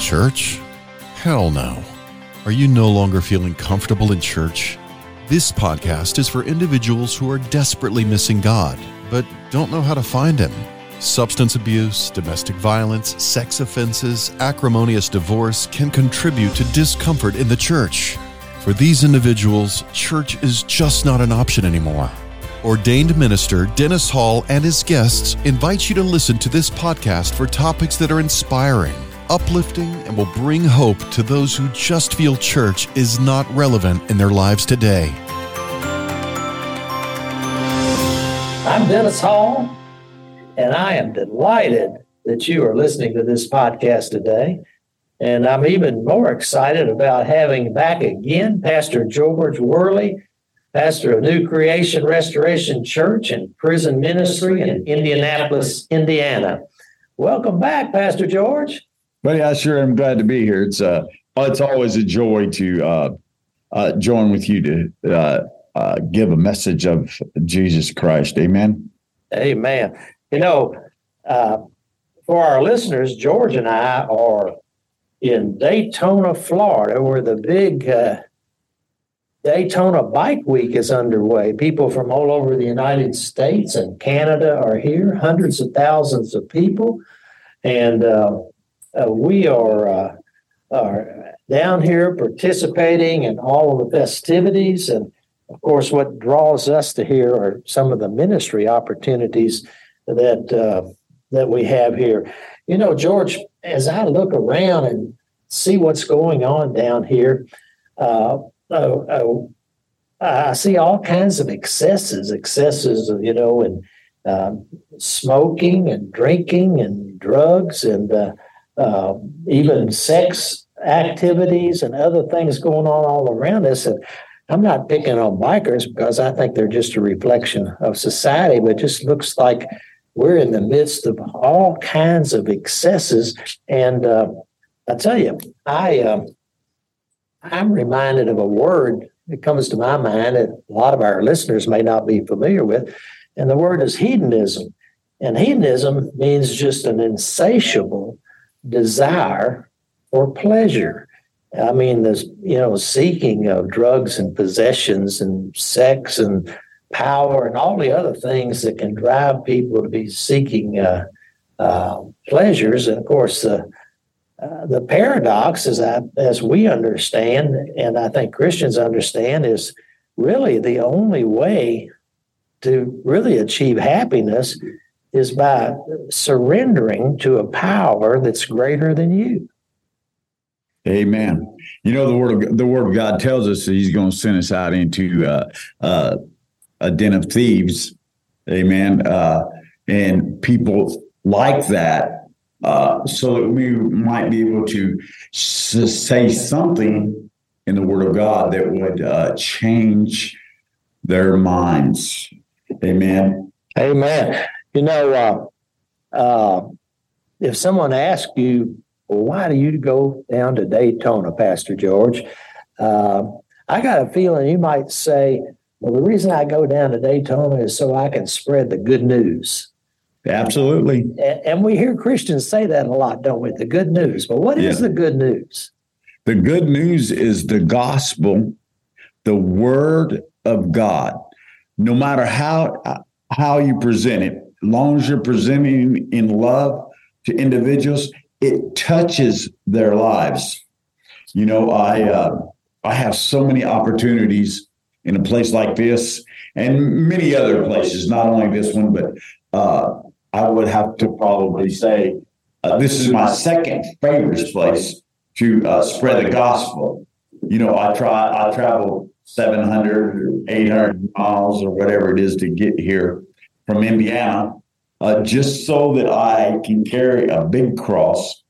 church? Hell no. Are you no longer feeling comfortable in church? This podcast is for individuals who are desperately missing God, but don't know how to find Him. Substance abuse, domestic violence, sex offenses, acrimonious divorce can contribute to discomfort in the church. For these individuals, church is just not an option anymore. Ordained minister Dennis Hall and his guests invite you to listen to this podcast for topics that are inspiring, uplifting, and will bring hope to those who just feel church is not relevant in their lives today. I'm Dennis Hall, and I am delighted that you are listening to this podcast today. And I'm even more excited about having back again Pastor George Worley pastor of New Creation Restoration Church and Prison Ministry in Indianapolis, Indiana. Welcome back, Pastor George. Buddy, I sure I'm glad to be here. It's uh, it's always a joy to uh, uh, join with you to uh, uh, give a message of Jesus Christ. Amen. Amen. You know, uh, for our listeners, George and I are in Daytona, Florida, where the big uh, Daytona Bike Week is underway. People from all over the United States and Canada are here, hundreds of thousands of people. And uh, uh, we are, uh, are down here participating in all of the festivities. And of course, what draws us to here are some of the ministry opportunities that, uh, that we have here. You know, George, as I look around and see what's going on down here, uh, uh, I see all kinds of excesses, excesses, of you know, and um, smoking and drinking and drugs and uh, uh, even sex activities and other things going on all around us. And I'm not picking on bikers because I think they're just a reflection of society, but just looks like we're in the midst of all kinds of excesses. And uh, I tell you, I um, I'm reminded of a word that comes to my mind that a lot of our listeners may not be familiar with, and the word is hedonism. And hedonism means just an insatiable desire for pleasure. I mean, this, you know, seeking of drugs and possessions and sex and power and all the other things that can drive people to be seeking uh, uh, pleasures. And of course, the uh, the paradox, as I, as we understand, and I think Christians understand, is really the only way to really achieve happiness is by surrendering to a power that's greater than you. Amen. You know the word of, the word of God tells us that He's going to send us out into uh, uh, a den of thieves. Amen. Uh, and people like that uh, so that we might be able to s- say something in the Word of God that would uh, change their minds. Amen. Amen. You know, uh, uh, if someone asks you, well, why do you go down to Daytona, Pastor George? Uh, I got a feeling you might say, well, the reason I go down to Daytona is so I can spread the good news. Absolutely. And we hear Christians say that a lot, don't we? The good news. But what is yeah. the good news? The good news is the gospel, the word of God. No matter how how you present it, long as you're presenting in love to individuals, it touches their lives. You know, I uh, I have so many opportunities in a place like this and many other places, not only this one, but uh, I would have to probably say uh, this is my second favorite place to uh, spread the gospel. You know, I try, I travel 700 or 800 miles or whatever it is to get here from Indiana, uh, just so that I can carry a big cross.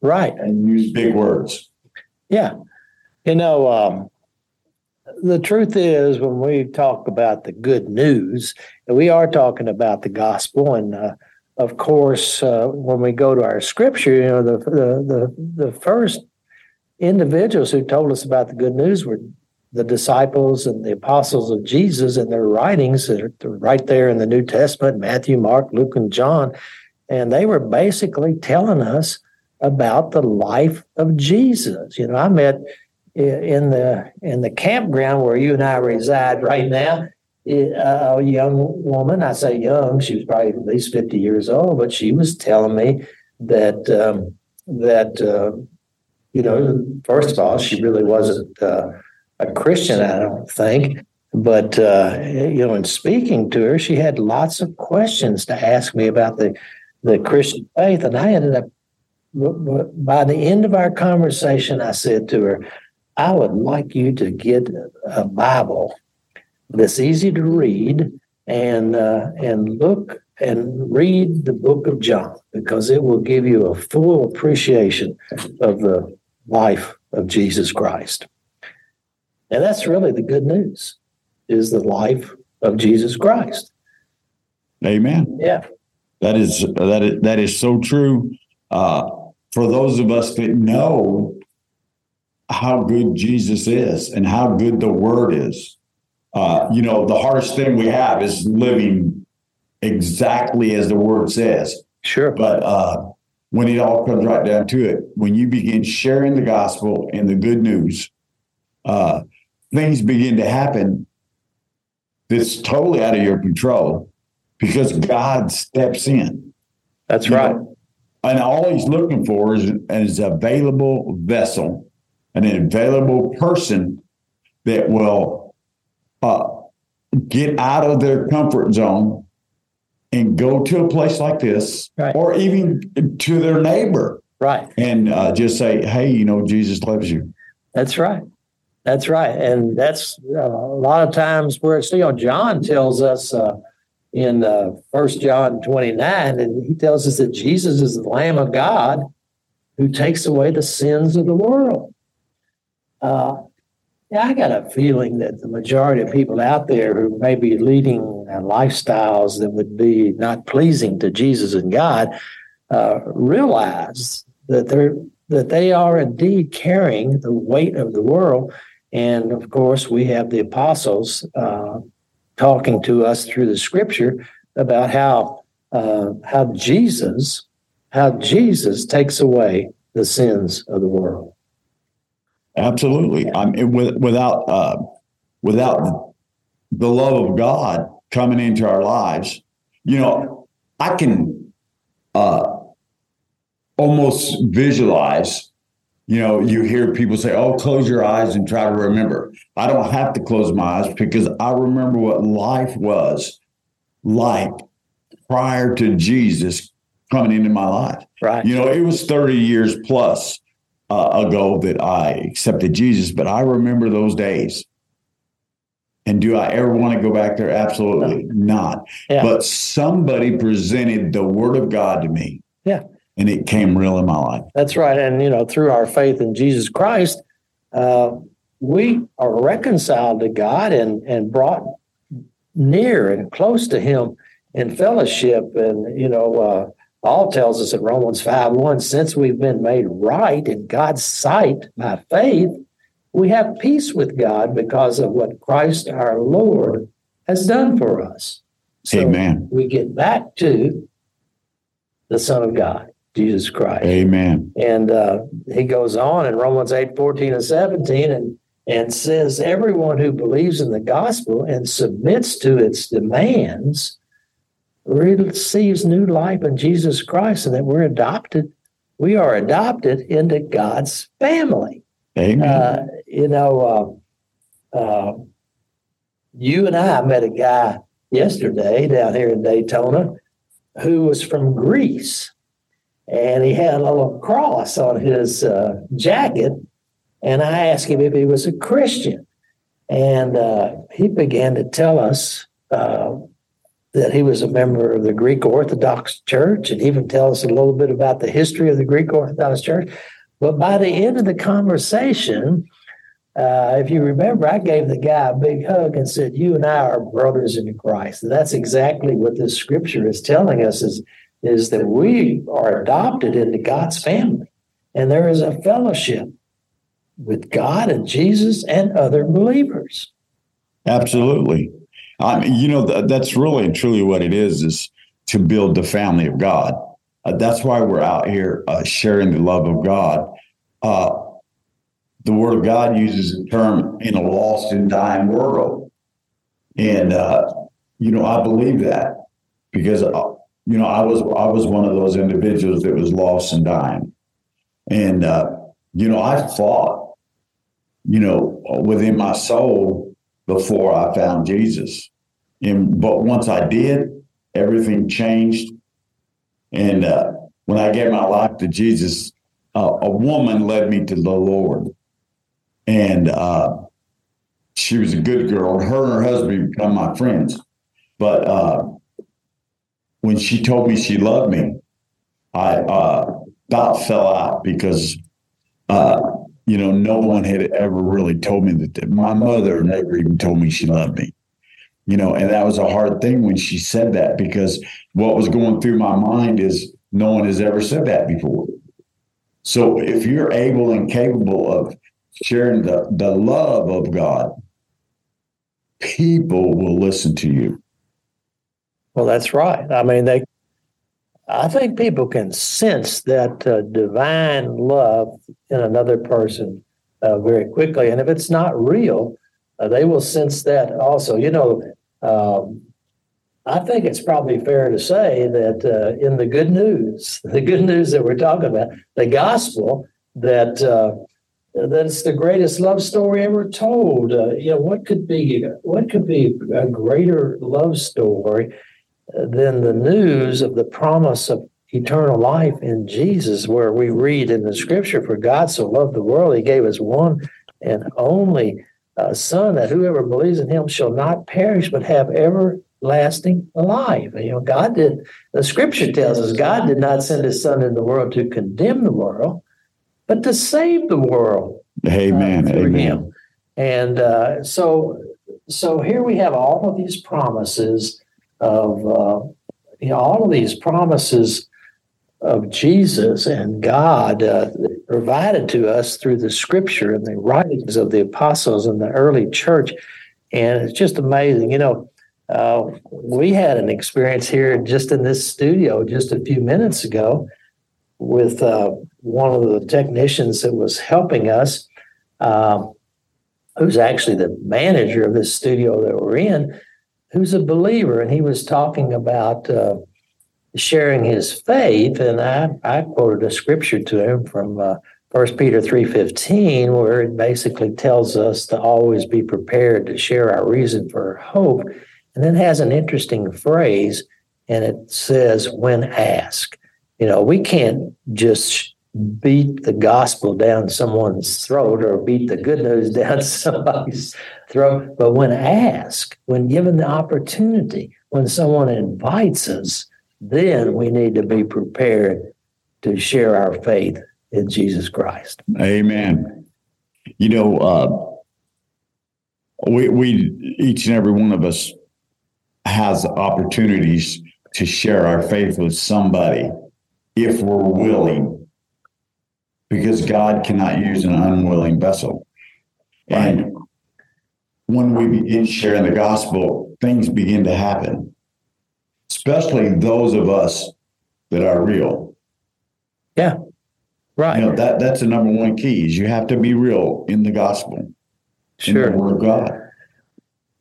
Right. And use big words. Yeah. You know, um, the truth is, when we talk about the good news, we are talking about the gospel. And uh, of course, uh, when we go to our scripture, you know, the, the, the, the first individuals who told us about the good news were the disciples and the apostles of Jesus and their writings that are right there in the New Testament Matthew, Mark, Luke, and John. And they were basically telling us about the life of Jesus. You know, I met in the in the campground where you and I reside right now. A young woman, I say young, she was probably at least fifty years old, but she was telling me that um, that uh, you know, first of all, she really wasn't uh, a Christian, I don't think. But uh, you know, in speaking to her, she had lots of questions to ask me about the the Christian faith, and I ended up by the end of our conversation, I said to her, I would like you to get a Bible that's easy to read and uh, and look and read the book of John because it will give you a full appreciation of the life of Jesus Christ. And that's really the good news is the life of Jesus Christ. Amen. Yeah. That is that is that is so true. Uh, for those of us that know how good Jesus is and how good the word is. Uh, you know, the hardest thing we have is living exactly as the word says. Sure. But uh, when it all comes right down to it, when you begin sharing the gospel and the good news, uh, things begin to happen that's totally out of your control because God steps in. That's right. Know, and all he's looking for is an available vessel, an available person that will uh, get out of their comfort zone and go to a place like this, right. or even to their neighbor, right, and uh, just say, "Hey, you know, Jesus loves you." That's right. That's right, and that's uh, a lot of times where it's you know John tells us. Uh, in uh, First John 29, and he tells us that Jesus is the Lamb of God who takes away the sins of the world. Uh, yeah, I got a feeling that the majority of people out there who may be leading uh, lifestyles that would be not pleasing to Jesus and God uh, realize that they're that they are indeed carrying the weight of the world. And of course, we have the apostles uh, talking to us through the scripture about how uh, how Jesus how Jesus takes away the sins of the world. Absolutely. I mean, without uh, without the love of God coming into our lives, you know, I can uh, almost visualize you know, you hear people say, oh, close your eyes and try to remember. I don't have to close my eyes because I remember what life was like prior to Jesus coming into my life. Right. You know, it was 30 years plus uh, ago that I accepted Jesus, but I remember those days. And do I ever want to go back there? Absolutely no. not. Yeah. But somebody presented the word of God to me. Yeah and it came real in my life. That's right. And, you know, through our faith in Jesus Christ, uh, we are reconciled to God and, and brought near and close to Him in fellowship. And, you know, uh, Paul tells us in Romans 5 1 since we've been made right in God's sight by faith, we have peace with God because of what Christ our Lord has done for us. So Amen. We get back to the Son of God. Jesus Christ. Amen. And uh, he goes on in Romans 8, 14 and 17 and, and says, Everyone who believes in the gospel and submits to its demands receives new life in Jesus Christ, and that we're adopted. We are adopted into God's family. Amen. Uh, you know, uh, uh, you and I met a guy yesterday down here in Daytona who was from Greece and he had a little cross on his uh, jacket. And I asked him if he was a Christian. And uh, he began to tell us uh, that he was a member of the Greek Orthodox Church and even tell us a little bit about the history of the Greek Orthodox Church. But by the end of the conversation, uh, if you remember, I gave the guy a big hug and said, "You and I are brothers in Christ." And that's exactly what this scripture is telling us: is is that we are adopted into God's family, and there is a fellowship with God and Jesus and other believers. Absolutely. I mean, you know, that's really and truly what it is, is to build the family of God. Uh, that's why we're out here uh, sharing the love of God. Uh, the Word of God uses the term in a lost and dying world. And, uh, you know, I believe that because, uh, you know, I was I was one of those individuals that was lost and dying. And, uh, you know, I fought, you know, within my soul before I found Jesus. And, but once I did, everything changed. And uh, when I gave my life to Jesus, uh, a woman led me to the Lord. And uh, she was a good girl. Her and her husband become my friends. But uh, when she told me she loved me, I uh, about fell out because uh, you know, no one had ever really told me that. My mother never even told me she loved me. You know, and that was a hard thing when she said that because what was going through my mind is no one has ever said that before. So if you're able and capable of sharing the, the love of God, people will listen to you. Well, that's right. I mean, they I think people can sense that uh, divine love in another person uh, very quickly. And if it's not real, uh, they will sense that also. You know, um, I think it's probably fair to say that uh, in the good news, the good news that we're talking about, the gospel, that uh, that's the greatest love story ever told. Uh, you know, what could be what could be a greater love story than the news of the promise of eternal life in Jesus, where we read in the scripture, For God so loved the world, he gave us one and only uh, Son, that whoever believes in him shall not perish, but have everlasting life. You know, God did, the scripture tells us God did not send his Son in the world to condemn the world, but to save the world. Amen. Uh, Amen. Him. And uh, so, so here we have all of these promises of uh, you know all of these promises of Jesus and God uh, provided to us through the Scripture and the writings of the apostles and the early church, and it's just amazing. You know, uh, we had an experience here just in this studio just a few minutes ago with uh, one of the technicians that was helping us, um, who's actually the manager of this studio that we're in who's a believer, and he was talking about uh, sharing his faith, and I, I quoted a scripture to him from uh, 1 Peter 3.15, where it basically tells us to always be prepared to share our reason for hope, and then has an interesting phrase, and it says, when asked. You know, we can't just beat the gospel down someone's throat or beat the good news down somebody's throat. But when asked, when given the opportunity, when someone invites us, then we need to be prepared to share our faith in Jesus Christ. Amen. You know, uh, we we each and every one of us has opportunities to share our faith with somebody if we're willing because God cannot use an unwilling vessel. And when we begin sharing the gospel, things begin to happen, especially those of us that are real. Yeah. Right. You know, that that's the number one key is you have to be real in the gospel. Sure. In the word of God.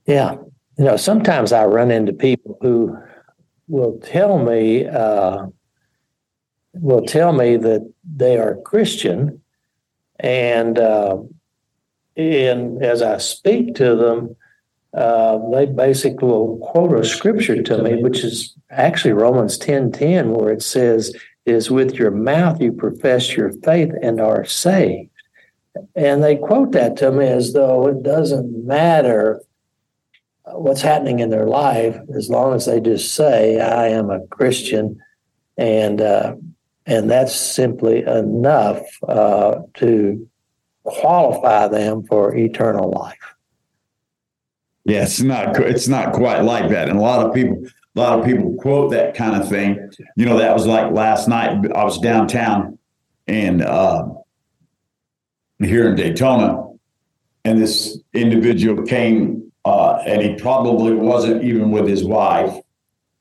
Yeah. You know, sometimes I run into people who will tell me, uh, will tell me that they are Christian, and uh, and as I speak to them, uh, they basically will quote a scripture to me, which is actually Romans ten ten, where it says, "Is with your mouth you profess your faith and are saved." And they quote that to me as though it doesn't matter what's happening in their life as long as they just say, "I am a Christian," and uh, and that's simply enough uh, to qualify them for eternal life. Yeah, it's not it's not quite like that, and a lot of people a lot of people quote that kind of thing. You know, that was like last night. I was downtown and uh, here in Daytona, and this individual came, uh, and he probably wasn't even with his wife.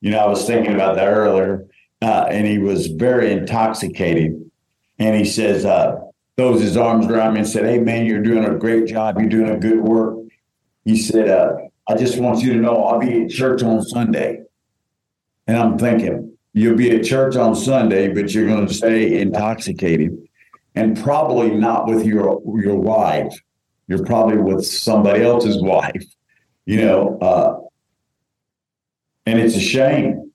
You know, I was thinking about that earlier. Uh, and he was very intoxicated. And he says, uh, throws his arms around me and said, Hey, man, you're doing a great job. You're doing a good work. He said, uh, I just want you to know I'll be at church on Sunday. And I'm thinking, you'll be at church on Sunday, but you're going to stay intoxicated and probably not with your your wife. You're probably with somebody else's wife, you know. Uh, and it's a shame.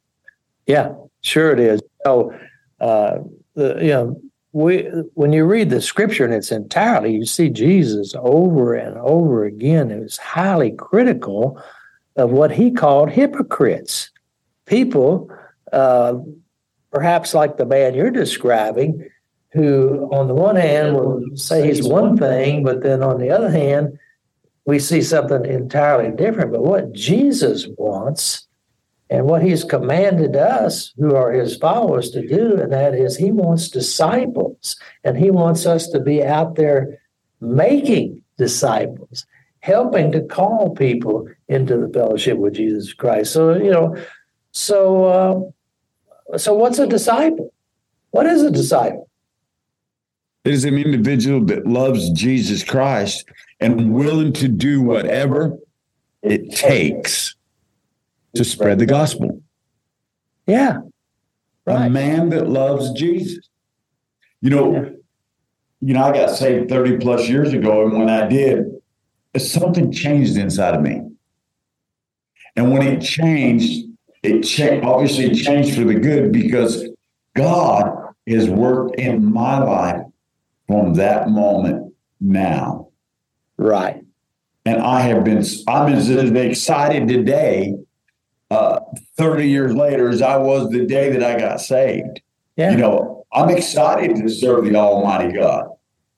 Yeah, sure it is. So, uh, the, you know, we when you read the scripture in its entirety, you see Jesus over and over again. Was highly critical of what he called hypocrites, people, uh, perhaps like the man you're describing, who on the one hand will say he's one thing, but then on the other hand, we see something entirely different. But what Jesus wants and what he's commanded us, who are his followers, to do, and that is he wants disciples, and he wants us to be out there making disciples, helping to call people into the fellowship with Jesus Christ. So, you know, so, uh, so what's a disciple? What is a disciple? It is an individual that loves Jesus Christ and willing to do whatever it takes to spread the gospel. Yeah. Right. A man that loves Jesus. You know, yeah. you know, I got saved 30 plus years ago, and when I did, something changed inside of me. And when it changed, it cha- obviously it changed for the good because God has worked in my life from that moment now. Right. And I have been, I'm as excited today uh, 30 years later as I was the day that I got saved. Yeah. You know, I'm excited to serve the Almighty God.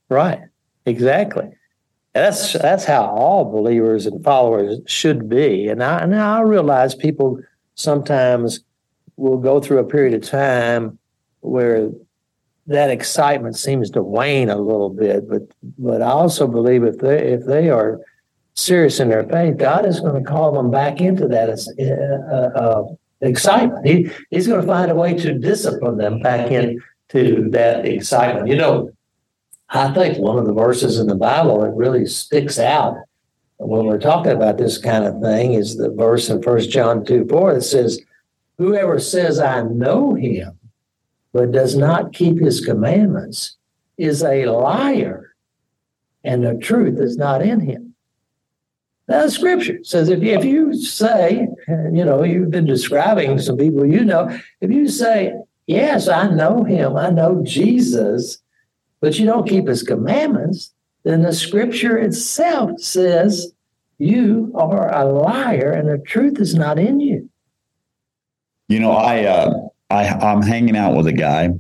Right. Exactly. That's that's how all believers and followers should be. And I and I realize people sometimes will go through a period of time where that excitement seems to wane a little bit. But but I also believe if they if they are serious in their faith, God is going to call them back into that uh, uh, excitement. He, he's going to find a way to discipline them back into that excitement. You know, I think one of the verses in the Bible that really sticks out when we're talking about this kind of thing is the verse in First John 2 4 that says, Whoever says, I know him, but does not keep his commandments is a liar, and the truth is not in him. Now, scripture says if, if you say, you know, you've been describing some people you know, if you say, yes, I know him, I know Jesus, but you don't keep his commandments, then the scripture itself says you are a liar and the truth is not in you. You know, I, uh, I, I'm hanging out with a guy.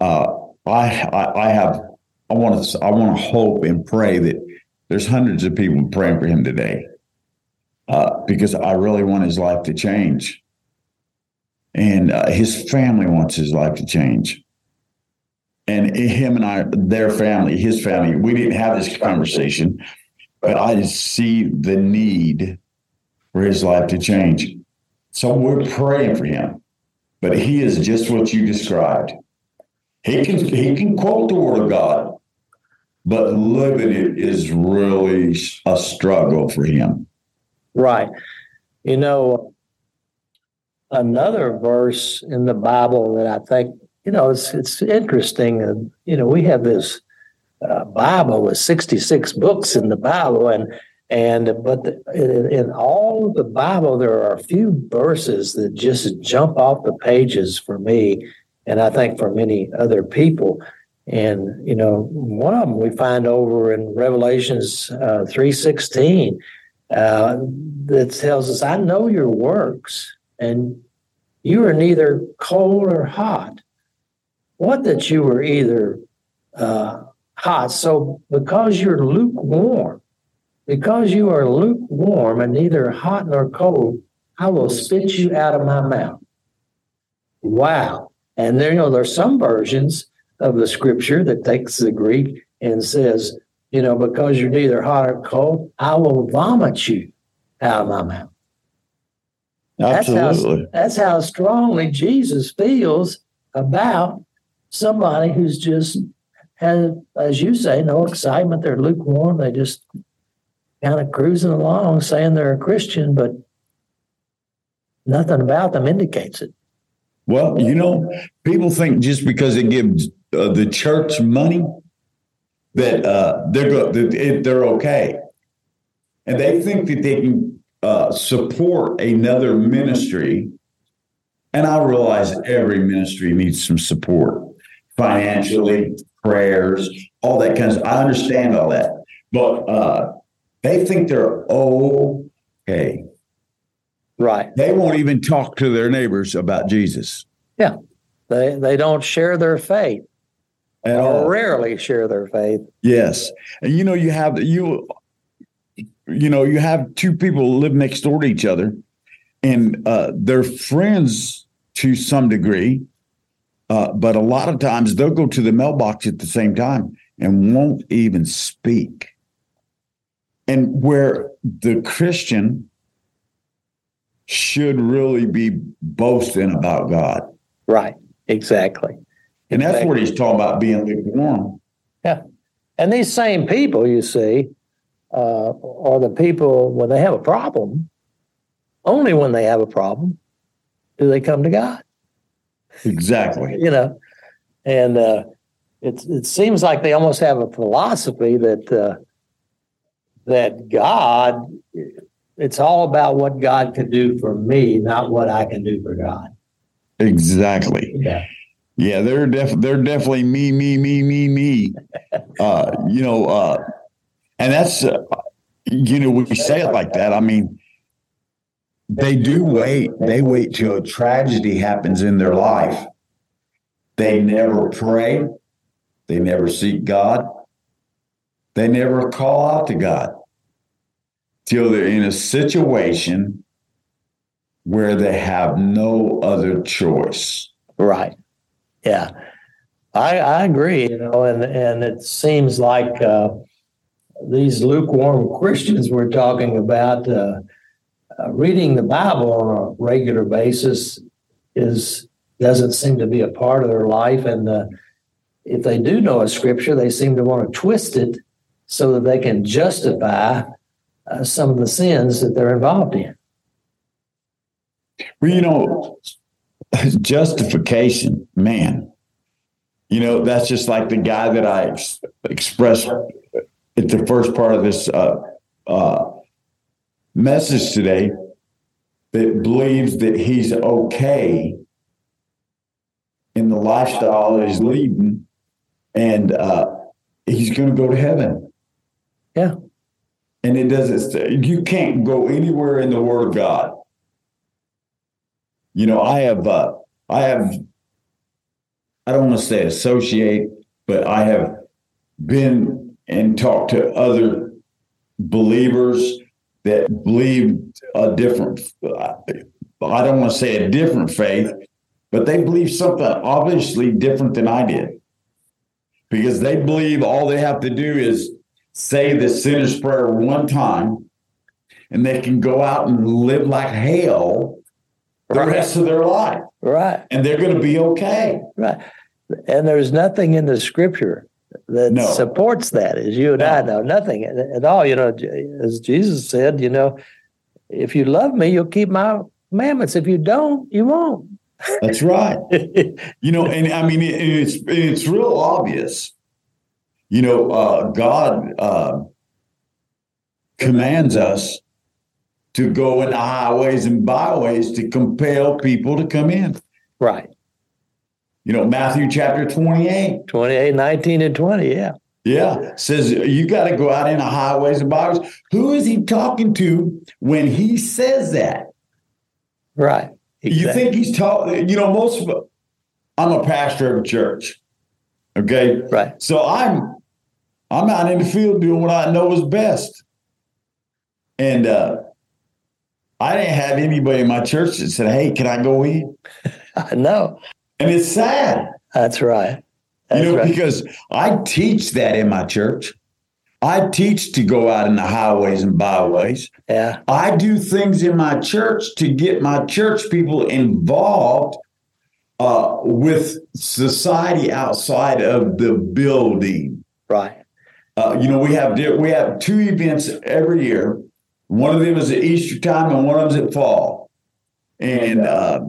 Uh, I, I, I have, I want to, I want to hope and pray that there's hundreds of people praying for him today uh, because I really want his life to change. And uh, his family wants his life to change. And him and I, their family, his family, we didn't have this conversation, but I see the need for his life to change. So we're praying for him. But he is just what you described. He can he can quote the word of God but living it is really a struggle for him. Right. You know, another verse in the Bible that I think, you know, it's it's interesting. You know, we have this uh, Bible with 66 books in the Bible, and and but the, in, in all of the Bible, there are a few verses that just jump off the pages for me, and I think for many other people. And you know, one of them we find over in Revelations uh, three sixteen uh, that tells us, "I know your works, and you are neither cold or hot. What that you were either uh, hot. So because you're lukewarm, because you are lukewarm and neither hot nor cold, I will spit you out of my mouth." Wow! And there, you know, there's some versions of the scripture that takes the Greek and says, you know, because you're neither hot or cold, I will vomit you out of my mouth. Absolutely. That's how, that's how strongly Jesus feels about somebody who's just has, as you say, no excitement. They're lukewarm. They just kind of cruising along, saying they're a Christian, but nothing about them indicates it. Well, you know, people think just because they give uh, the church money that uh, they're that they're okay, and they think that they can uh, support another ministry. And I realize every ministry needs some support financially, prayers, all that kind of. I understand all that, but uh, they think they're okay. Right. They won't even talk to their neighbors about Jesus. Yeah. They they don't share their faith. At or all. rarely share their faith. Yes. And you know, you have you you know, you have two people live next door to each other and uh they're friends to some degree. Uh, but a lot of times they'll go to the mailbox at the same time and won't even speak. And where the Christian should really be boasting about God. Right. Exactly. And that's Exactly. what he's talking about being lukewarm. Yeah. And these same people, you see, uh, are the people when they have a problem. Only when they have a problem do they come to God. Exactly. You know, and uh, it it seems like they almost have a philosophy that uh, that God, it's all about what God can do for me, not what I can do for God. Exactly. Yeah. Yeah, they're def- they're definitely me, me, me, me, me. Uh, you know, uh, and that's uh, you know when you say it like that. I mean, they do wait. They wait till a tragedy happens in their life. They never pray. They never seek God. They never call out to God till they're in a situation where they have no other choice. Right. Yeah. I, I agree, you know, and, and it seems like uh, these lukewarm Christians we're talking about, uh, uh, reading the Bible on a regular basis is doesn't seem to be a part of their life. And uh, if they do know a scripture, they seem to want to twist it so that they can justify uh, some of the sins that they're involved in. Well, you know, justification, man. You know, that's just like the guy that I ex- expressed at the first part of this uh, uh, message today that believes that he's okay in the lifestyle that he's leading and uh, he's going to go to heaven. And it doesn't, you can't go anywhere in the Word of God you know, I have, uh, I have, I don't want to say associate, but I have been and talked to other believers that believe a different, I don't want to say a different faith, but they believe something obviously different than I did. Because they believe all they have to do is say the sinner's prayer one time and they can go out and live like hell the Right. rest of their life Right. and they're going to be okay. Right. And there's nothing in the scripture that No. supports that, as you and I know, nothing at at all. You know, as Jesus said, you know, if you love me, you'll keep my commandments. If you don't, you won't. That's right. You know, and I mean, it, it's it's real obvious. You know, uh, God uh, commands us to go in the highways and byways to compel people to come in. right. You know, Matthew chapter 28. 28, 19, and 20. Yeah. Yeah, says you got to go out in the highways and byways. Who is he talking to when he says that? Right. You think he's talking? You know, most of I'm a pastor of a church. Okay, Right. so I'm I'm out in the field doing what I know is best, and uh, I didn't have anybody in my church that said, "Hey, can I go in?" I know. And it's sad, That's right. That's you know, right. because I teach that in my church. I teach to go out in the highways and byways. Yeah. I do things in my church to get my church people involved uh, with society outside of the building. Right. Uh, you know, we have we have two events every year. One of them is at Easter time, and one of them is at fall. And uh,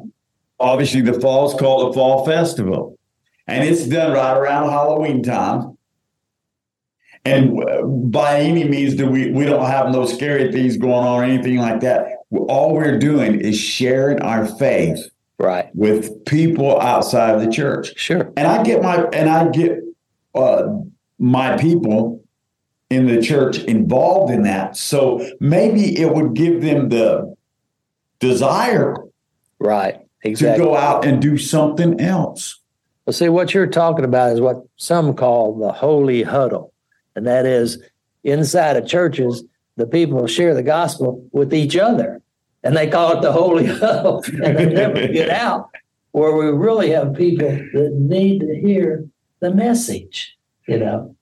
obviously, the fall is called the Fall Festival, and it's done right around Halloween time. And uh, by any means, do we we don't have no scary things going on or anything like that. All we're doing is sharing our faith right with people outside of the church. Sure. And I get my and I get uh, my people in the church involved in that. So maybe it would give them the desire right exactly to go out and do something else. Well, see, what you're talking about is what some call the holy huddle. And that is inside of churches, the people share the gospel with each other. And they call it the holy huddle. And they never get out where we really have people that need to hear the message. You know,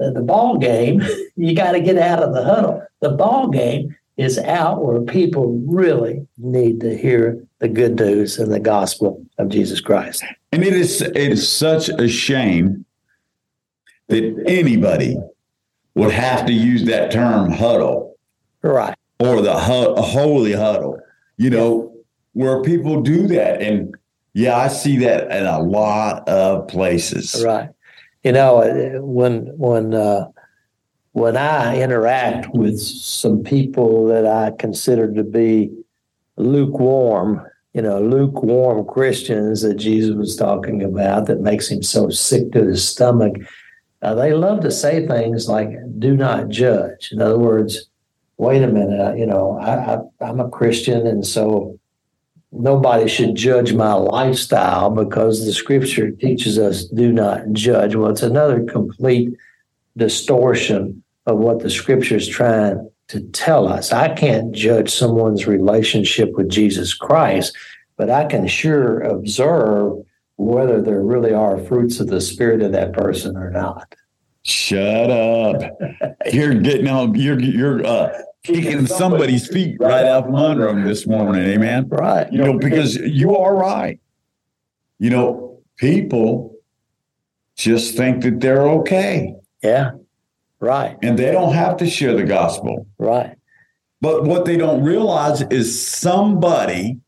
Uh, the ball game, you got to get out of the huddle. The ball game is out where people really need to hear the good news and the gospel of Jesus Christ. And it is it is such a shame that anybody would have to use that term huddle. Right. Or the hu- holy huddle. You know, where people do that and yeah, I see that in a lot of places. Right. You know, uh, when when uh, when I interact with some people that I consider to be lukewarm, you know, lukewarm Christians that Jesus was talking about that makes him so sick to his stomach, uh, they love to say things like, do not judge. In other words, wait a minute, uh, you know, I, I, I'm a Christian, and so nobody should judge my lifestyle because the scripture teaches us do not judge. Well, it's another complete distortion of what the scripture is trying to tell us. I can't judge someone's relationship with Jesus Christ, but I can sure observe whether there really are fruits of the spirit of that person or not. Shut up. You're getting on you're you're uh kicking somebody's feet right out from under them this morning, amen. Right. You know, because you are right. You know, people just think that they're okay. Yeah. Right. And they don't have to share the gospel. Right. But what they don't realize is somebody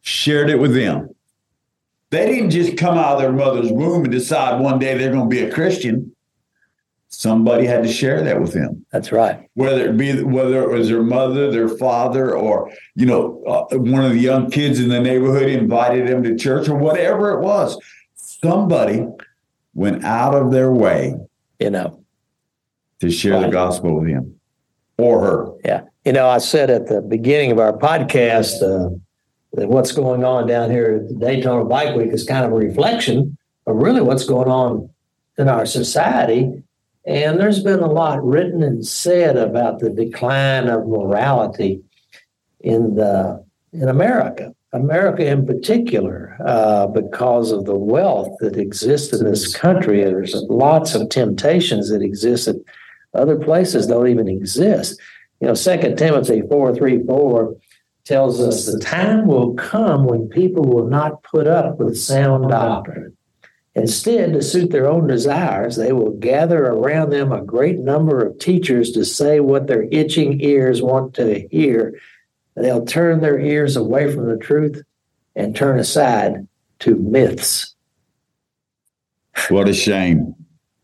shared it with them. They didn't just come out of their mother's womb and decide one day they're going to be a Christian. Somebody had to share that with them. That's right. Whether it be whether it was their mother, their father, or you know uh, one of the young kids in the neighborhood invited them to church, or whatever it was, somebody went out of their way, you know, to share right. the gospel with him or her. Yeah, you know, I said at the beginning of our podcast uh, that what's going on down here at the Daytona Bike Week is kind of a reflection of really what's going on in our society and there's been a lot written and said about the decline of morality in the in America, America in particular, uh, because of the wealth that exists in this country. There's lots of temptations that exist that other places don't even exist. You know, Second Timothy four three four tells us the time will come when people will not put up with sound doctrine Instead, to suit their own desires, they will gather around them a great number of teachers to say what their itching ears want to hear. They'll turn their ears away from the truth and turn aside to myths. What a shame.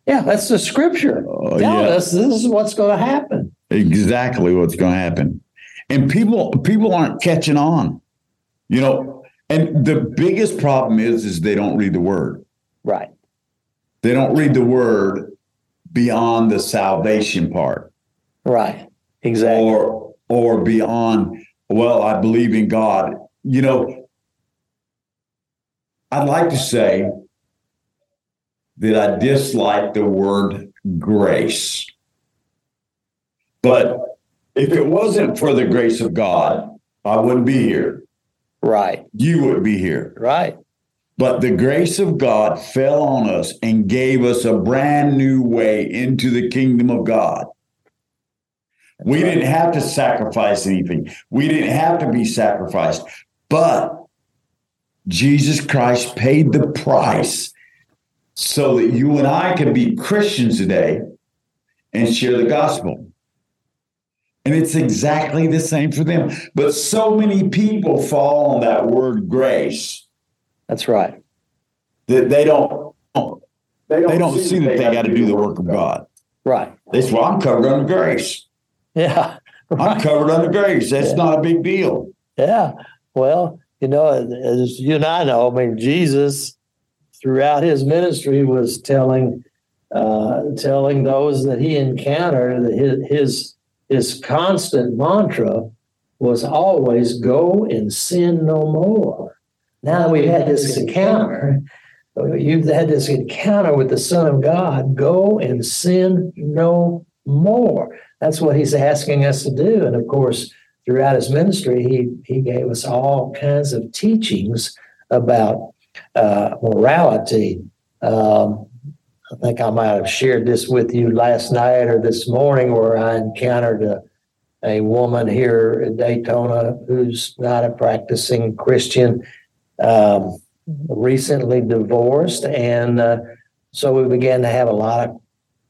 Yeah, that's the scripture uh, telling yeah. us this is what's going to happen. Exactly what's going to happen. And people people aren't catching on. You know, and the biggest problem is is they don't read the word. Right. They don't read the word beyond the salvation part. Right. Exactly. Or or beyond, well, I believe in God. You know, I'd like to say that I dislike the word grace. But if it wasn't for the grace of God, I wouldn't be here. Right. You wouldn't be here. Right. But the grace of God fell on us and gave us a brand new way into the kingdom of God. We didn't have to sacrifice anything. We didn't have to be sacrificed. But Jesus Christ paid the price so that you and I can be Christians today and share the gospel. And it's exactly the same for them. But so many people fall on that word grace. That's right. That they don't they don't, they don't see, see that they, they got to do the work of God. Right. That's why I'm covered under grace. Yeah. Right. I'm covered under grace. That's yeah. not a big deal. Yeah. Well, you know, as you and I know, I mean, Jesus throughout his ministry was telling uh, telling those that he encountered that his, his his constant mantra was always go and sin no more. Now that we've had this encounter, you've had this encounter with the Son of God, go and sin no more. That's what he's asking us to do. And of course, throughout his ministry, he, he gave us all kinds of teachings about uh, morality. Um, I think I might have shared this with you last night or this morning where I encountered a, a woman here in Daytona who's not a practicing Christian, um, recently divorced. And uh, so we began to have a lot of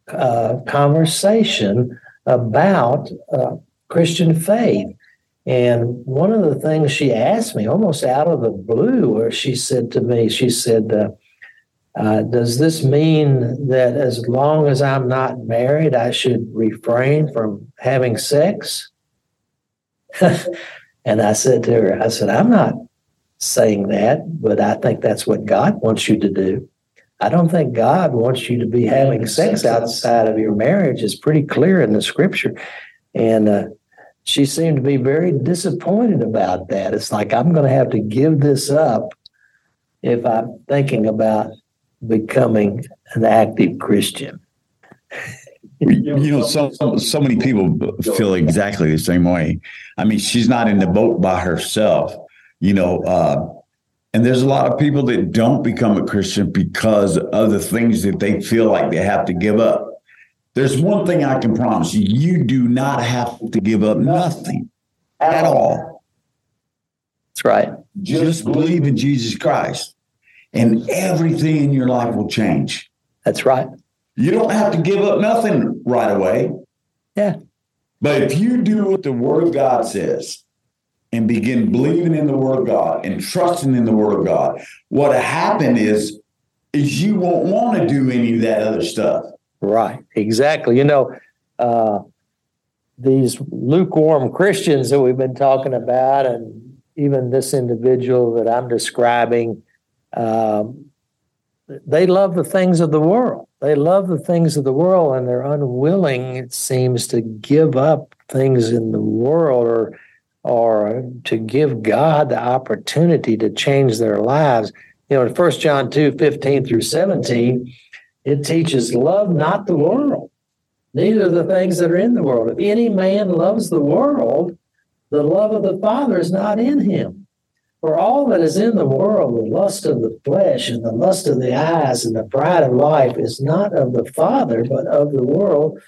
uh, conversation about uh, Christian faith. And one of the things she asked me, almost out of the blue, where she said to me, she said, uh, uh, Does this mean that as long as I'm not married, I should refrain from having sex? and I said to her, I said, I'm not saying that, but I think that's what God wants you to do. I don't think God wants you to be having sex outside of your marriage. It's pretty clear in the scripture. And uh, she seemed to be very disappointed about that. It's like, I'm going to have to give this up if I'm thinking about becoming an active Christian. you know, so so many people feel exactly the same way. I mean, she's not in the boat by herself. You know, uh, and there's a lot of people that don't become a Christian because of the things that they feel like they have to give up. There's one thing I can promise you you do not have to give up nothing at all. That's right. Just believe in Jesus Christ, and everything in your life will change. That's right. You don't have to give up nothing right away. Yeah. But if you do what the Word of God says and begin believing in the Word of God and trusting in the Word of God, what happened is is you won't want to do any of that other stuff. Right, exactly. You know, uh, these lukewarm Christians that we've been talking about, and even this individual that I'm describing, um, they love the things of the world. They love the things of the world, and they're unwilling, it seems, to give up things in the world or or to give God the opportunity to change their lives. You know, in 1 John 2, 15 through 17, it teaches love not the world, neither the things that are in the world. If any man loves the world, the love of the Father is not in him. For all that is in the world, the lust of the flesh and the lust of the eyes and the pride of life is not of the Father, but of the world.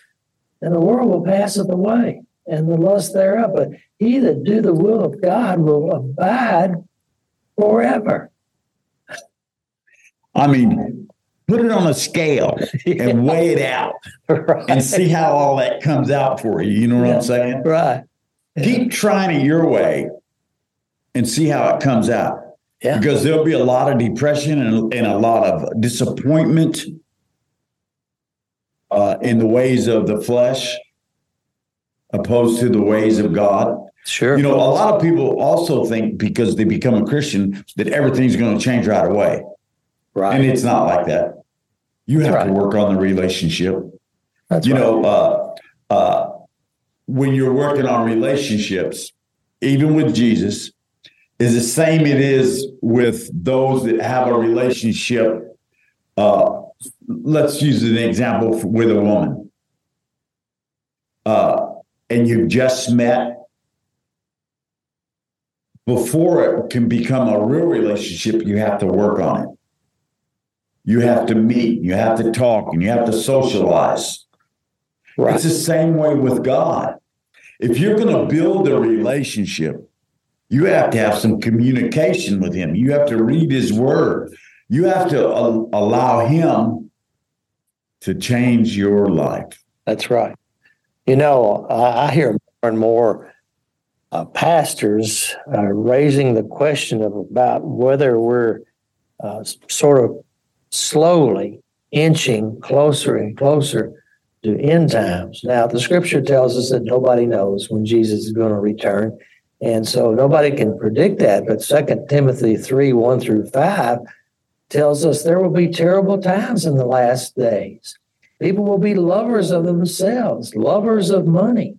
And the world will pass away, and the lust thereof. But he that do the will of God will abide forever. I mean, put it on a scale and weigh it out right. and see how all that comes out for you. You know what yeah. I'm saying? Right. Yeah. Keep trying it your way and see how it comes out. Yeah. Because there'll be a lot of depression and, and a lot of disappointment uh, in the ways of the flesh opposed to the ways of God. Sure. You know, a lot of people also think because they become a Christian that everything's going to change right away. Right. And it's not like that. You have right. to work on the relationship. That's you right. know, uh, uh, when you're working on relationships, even with Jesus, is the same it is with those that have a relationship. Uh, let's use an example with a woman. Uh, and you've just met before it can become a real relationship, you have to work on it. You have to meet, you have to talk, and you have to socialize. Right. It's the same way with God. If you're going to build a relationship, you have to have some communication with Him. You have to read His Word. You have to uh, allow Him to change your life. That's right. You know, I, I hear more and more uh, pastors uh, raising the question of about whether we're uh, sort of slowly inching closer and closer to end times. Now, the scripture tells us that nobody knows when Jesus is going to return. And so nobody can predict that. But Second Timothy 3 1 through 5 tells us there will be terrible times in the last days. People will be lovers of themselves, lovers of money,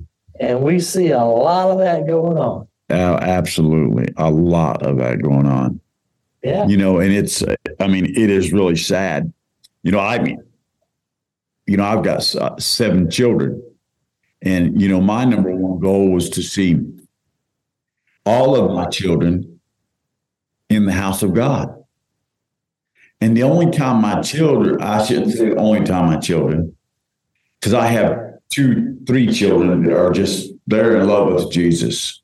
and we see a lot of that going on. Uh, absolutely. A lot of that going on. Yeah. You know, and it's, I mean, it is really sad. You know, I mean, you know, I've got uh, seven children. And, you know, my number one goal was to see all of my children in the house of God. And the only time my children, I shouldn't say the only time my children, because I have two, three children that are just, they're in love with Jesus.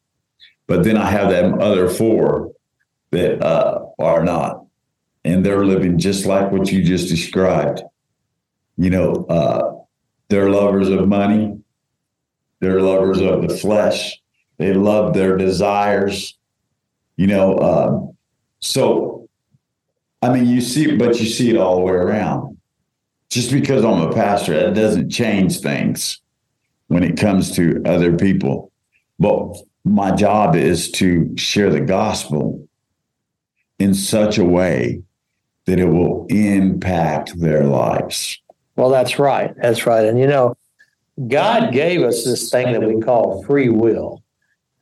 But then I have them other four that uh, are not. And they're living just like what you just described. You know, uh, they're lovers of money, they're lovers of the flesh, they love their desires. You know, um, so I mean, you see, but you see it all the way around. Just because I'm a pastor, that doesn't change things when it comes to other people. But my job is to share the gospel in such a way that it will impact their lives. Well, that's right. That's right. And you know, God gave us this thing that we call free will,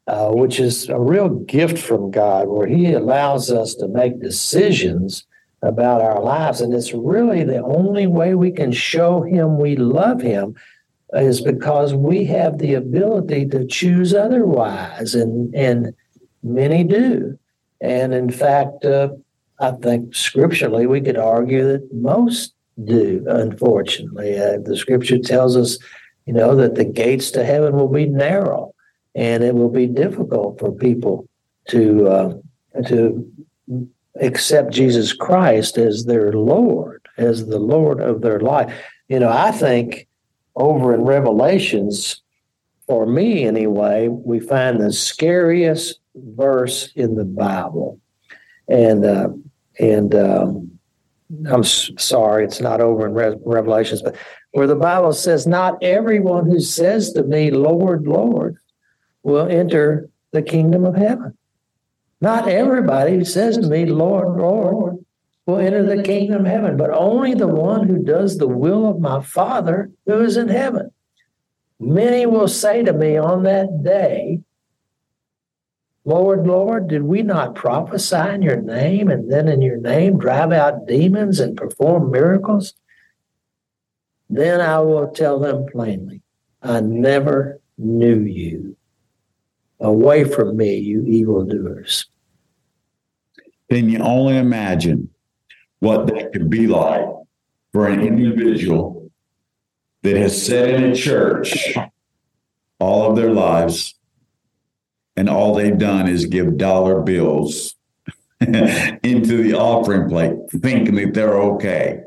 uh, which is a real gift from God, where He allows us to make decisions about our lives. And it's really the only way we can show Him we love Him is because we have the ability to choose otherwise. And, and many do. And in fact, uh, I think scripturally we could argue that most do, unfortunately. Uh, the scripture tells us, you know, that the gates to heaven will be narrow and it will be difficult for people to uh, to accept Jesus Christ as their Lord, as the Lord of their life. You know, I think over in Revelations, for me anyway, we find the scariest verse in the Bible, and uh, and um, I'm sorry, it's not over in Re- Revelations, but where the Bible says, "Not everyone who says to me, Lord, Lord, will enter the kingdom of heaven." Not everybody who says to me, Lord, Lord, will enter the kingdom of heaven, but only the one who does the will of my Father who is in heaven. Many will say to me on that day, Lord, Lord, did we not prophesy in your name and then in your name drive out demons and perform miracles? Then I will tell them plainly, I never knew you. Away from me, you evildoers. Can you only imagine what that could be like for an individual that has sat in a church all of their lives and all they've done is give dollar bills into the offering plate, thinking that they're okay.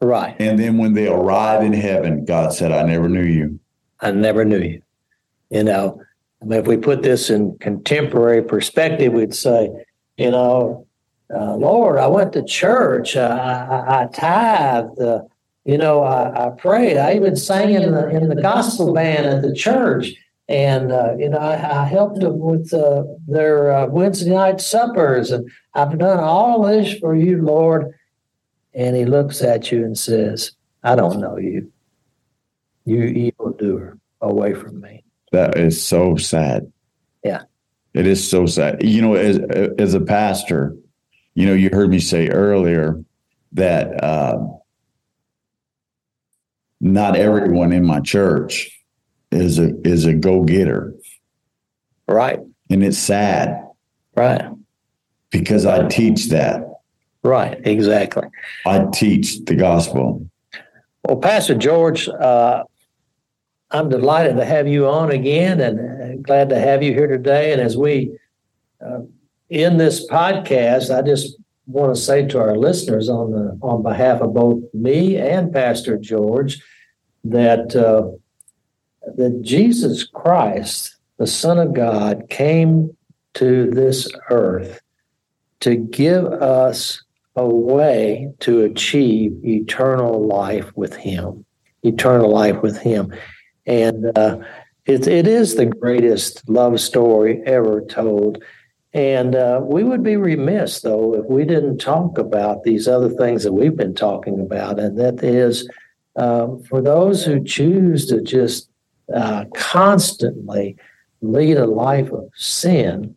Right. And then when they arrive in heaven, God said, I never knew you. I never knew you. You know, I mean, if we put this in contemporary perspective, we'd say, you know, uh, Lord, I went to church, uh, I, I tithed, uh, you know, I, I, prayed. I even sang in the in the gospel band at the church, and uh, you know, I, I, helped them with uh, their uh, Wednesday night suppers, and I've done all this for you, Lord. and he looks at you and says, I don't know you. You evildoer, away from me. That is so sad. Yeah. It is so sad. You know, as as a pastor, you know, you heard me say earlier that uh, not everyone in my church is a is a go getter, Right, and it's sad right, because I teach that. right, exactly. I teach the gospel. Well, Pastor George, uh, I'm delighted to have you on again and uh, glad to have you here today. And as we uh, end this podcast, I just want to say to our listeners on the on behalf of both me and Pastor George that uh, that Jesus Christ, the Son of God, came to this earth to give us a way to achieve eternal life with Him, eternal life with Him, and uh, it it is the greatest love story ever told. And uh, we would be remiss, though, if we didn't talk about these other things that we've been talking about, and that is um, for those who choose to just uh, constantly lead a life of sin,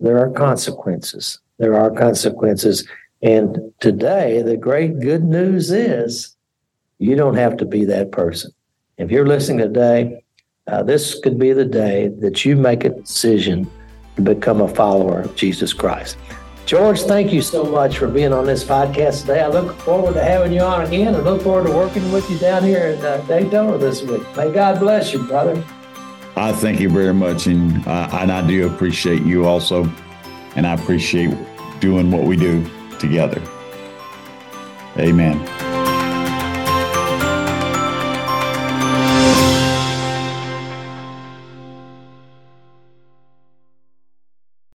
there are consequences. There are consequences. And today, the great good news is you don't have to be that person. If you're listening today, uh, this could be the day that you make a decision to become a follower of Jesus Christ. George, thank you so much for being on this podcast today. I look forward to having you on again and look forward to working with you down here in uh, Daytona this week. May God bless you, brother. I thank you very much, and uh, and I do appreciate you also, and I appreciate doing what we do together. Amen.